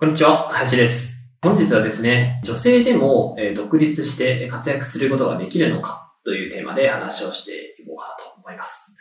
こんにちは、林です。本日はですね、女性でも独立して活躍することができるのかというテーマで話をしていこうかなと思います。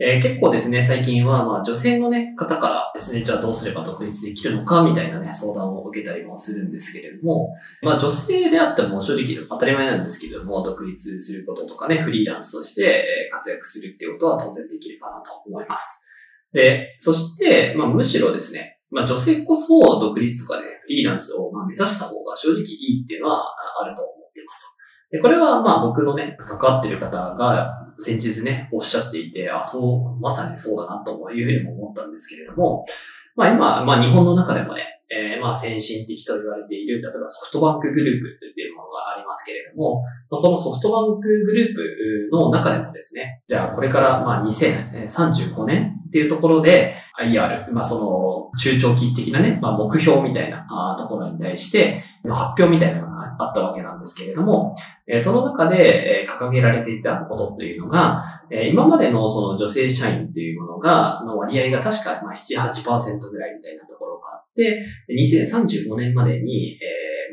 えー結構ですね、最近はまあ女性のね、方からですね、じゃあどうすれば独立できるのかみたいなね、相談を受けたりもするんですけれども、まあ女性であっても正直当たり前なんですけども、独立することとかね、フリーランスとして活躍するっていうことは当然できるかなと思います。で、そして、まあむしろですね、まあ女性こそ独立とかね、フリーランスをまあ目指した方が正直いいっていうのはあると思っています。で、これはまあ僕のね、関わってる方が先日ね、おっしゃっていて、あ、そう、まさにそうだなというふうにも思ったんですけれども、まあ今、まあ日本の中でもね、えーまあ先進的と言われている、例えばソフトバンクグループっていうものがありますけれども、そのソフトバンクグループの中でもですね、じゃあこれからまあ2035年っていうところで IR、まあその中長期的なね、まあ目標みたいなところに対して発表みたいなのがあったわけなんですけれども、その中で掲げられていたことというのが、今までのその女性社員っていうものが、の割合が確か7、8%ぐらいみたいなところがあって、2035年までに、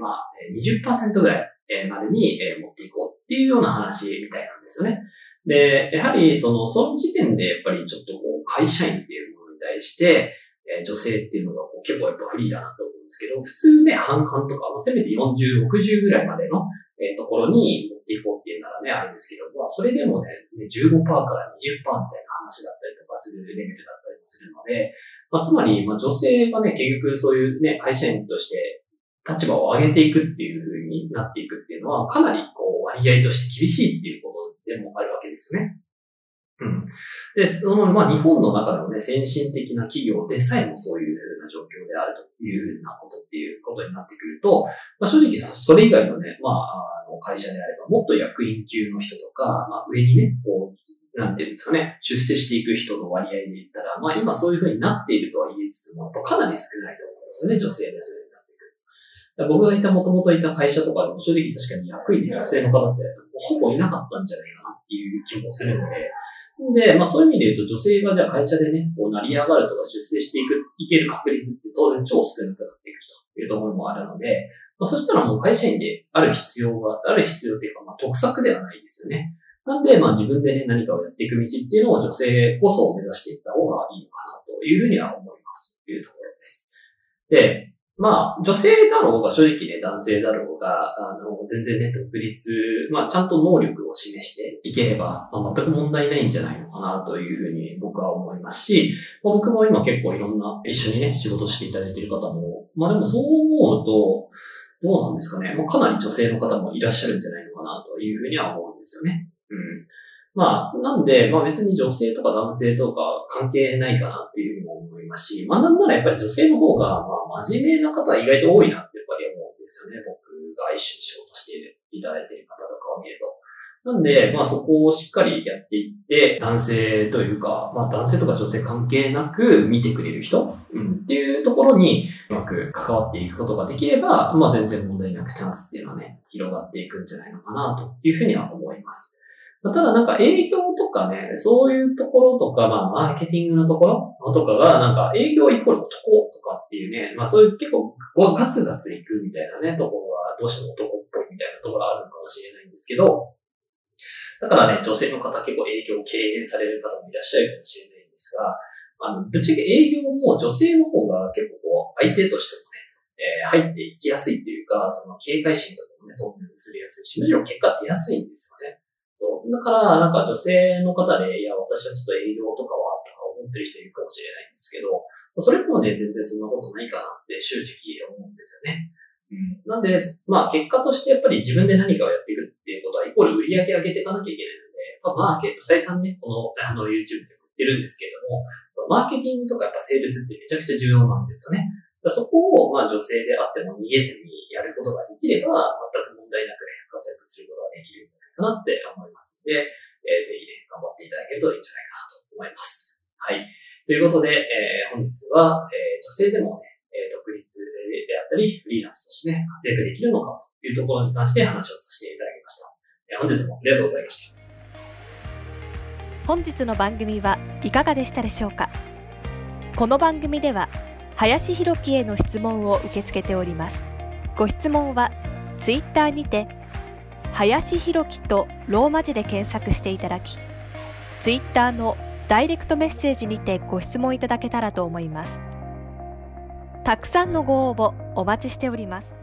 まあ20%ぐらいまでに持っていこうっていうような話みたいなんですよね。で、やはりその、その時点でやっぱりちょっと会社員っていうものに対して、え女性っていうのがこう結構やっぱフリーだなと思うんですけど、普通ね、半々とか、まあせめて40、60ぐらいまでの、えところに持っていこうっていうならね、あれですけど、まあそれでもね、ね15%から20%みたいな話だったりとかするレベルだったりもするので、まあつまり、まあ女性がね、結局そういうね、会社員として立場を上げていくっていう風になっていくっていうのは、かなりこう割合として厳しいっていうことでもあるわけですね。うん。で、その、まあ、日本の中でもね、先進的な企業でさえもそういうふうな状況であるというふうなことっていうことになってくると、まあ、正直それ以外のね、まあ、あの会社であれば、もっと役員級の人とか、まあ、上にね、こう、なんていうんですかね、出世していく人の割合で言ったら、まあ、今そういうふうになっているとは言いつつも、やっぱかなり少ないと思うんですよね、女性でそういうふうになってくる。だから僕がいた、もともといた会社とかでも正直確かに役員で女性の方ってほぼいなかったんじゃないかなっていう気もするので、で、まあそういう意味で言うと女性がじゃあ会社でね、こう成り上がるとか出世していく、いける確率って当然超少なくなっていくというところもあるので、まあそしたらもう会社員である必要が、ある必要っていうか、まあ得策ではないですよね。なんで、まあ自分でね、何かをやっていく道っていうのを女性こそ目指していった方がいいのかなというふうには思います。というところです。で、まあ、女性だろうが、正直ね、男性だろうが、あの、全然ね、独立、まあ、ちゃんと能力を示していければ、まあ、全く問題ないんじゃないのかな、というふうに僕は思いますし、まあ、僕も今結構いろんな、一緒にね、仕事していただいている方も、まあでもそう思うと、どうなんですかね。まあ、かなり女性の方もいらっしゃるんじゃないのかな、というふうには思うんですよね。まあ、なんで、まあ別に女性とか男性とか関係ないかなっていうふうにも思いますし、まあなんならやっぱり女性の方が、まあ真面目な方は意外と多いなってやっぱり思うんですよね。僕が一緒に仕事しているいただいている方とかを見ると。なんで、まあそこをしっかりやっていって、男性というか、まあ男性とか女性関係なく見てくれる人、うん、っていうところにうまく関わっていくことができれば、まあ全然問題なくチャンスっていうのはね、広がっていくんじゃないのかなというふうには思います。ただなんか営業とかね、そういうところとか、まあマーケティングのところとかが、なんか営業イコール男とかっていうね、まあそういう結構ガツガツいくみたいなね、ところはどうしても男っぽいみたいなところあるのかもしれないんですけど、だからね、女性の方結構営業を敬遠される方もいらっしゃるかもしれないんですが、あの、ぶっちゃけ営業も女性の方が結構こう、相手としてもね、えー入っていきやすいっていうか、その警戒心とかもね、当然すりやすいし、むしろ結果出やすいんですよね。そう。だから、なんか女性の方で、いや、私はちょっと営業とかは、とか思ってる人いるかもしれないんですけど、それもね、全然そんなことないかなって正直思うんですよね。うん。なんで、まあ結果としてやっぱり自分で何かをやっていくっていうことは、イコール売り上げ上げていかなきゃいけないので、まあマーケット、再三ね、この、あの、YouTube でも言っってるんですけれども、マーケティングとかやっぱセールスってめちゃくちゃ重要なんですよね。そこを、まあ女性であっても逃げずにやることができれば、全く問題なくね、活躍するかなって思いますので、えー、ぜひね、頑張っていただけるといいんじゃないかなと思います。はい。ということで、えー、本日は、えー、女性でもね、え独立であったり、フリーランスとしてね、活躍できるのかというところに関して話をさせていただきました。えー、本日もありがとうございました。本日の番組はいかがでしたでしょうか？この番組では林博樹への質問を受け付けておりますご質問はツイッターにて林弘樹とローマ字で検索していただきツイッターのダイレクトメッセージにてご質問いただけたらと思います。たくさんのご応募お待ちしております。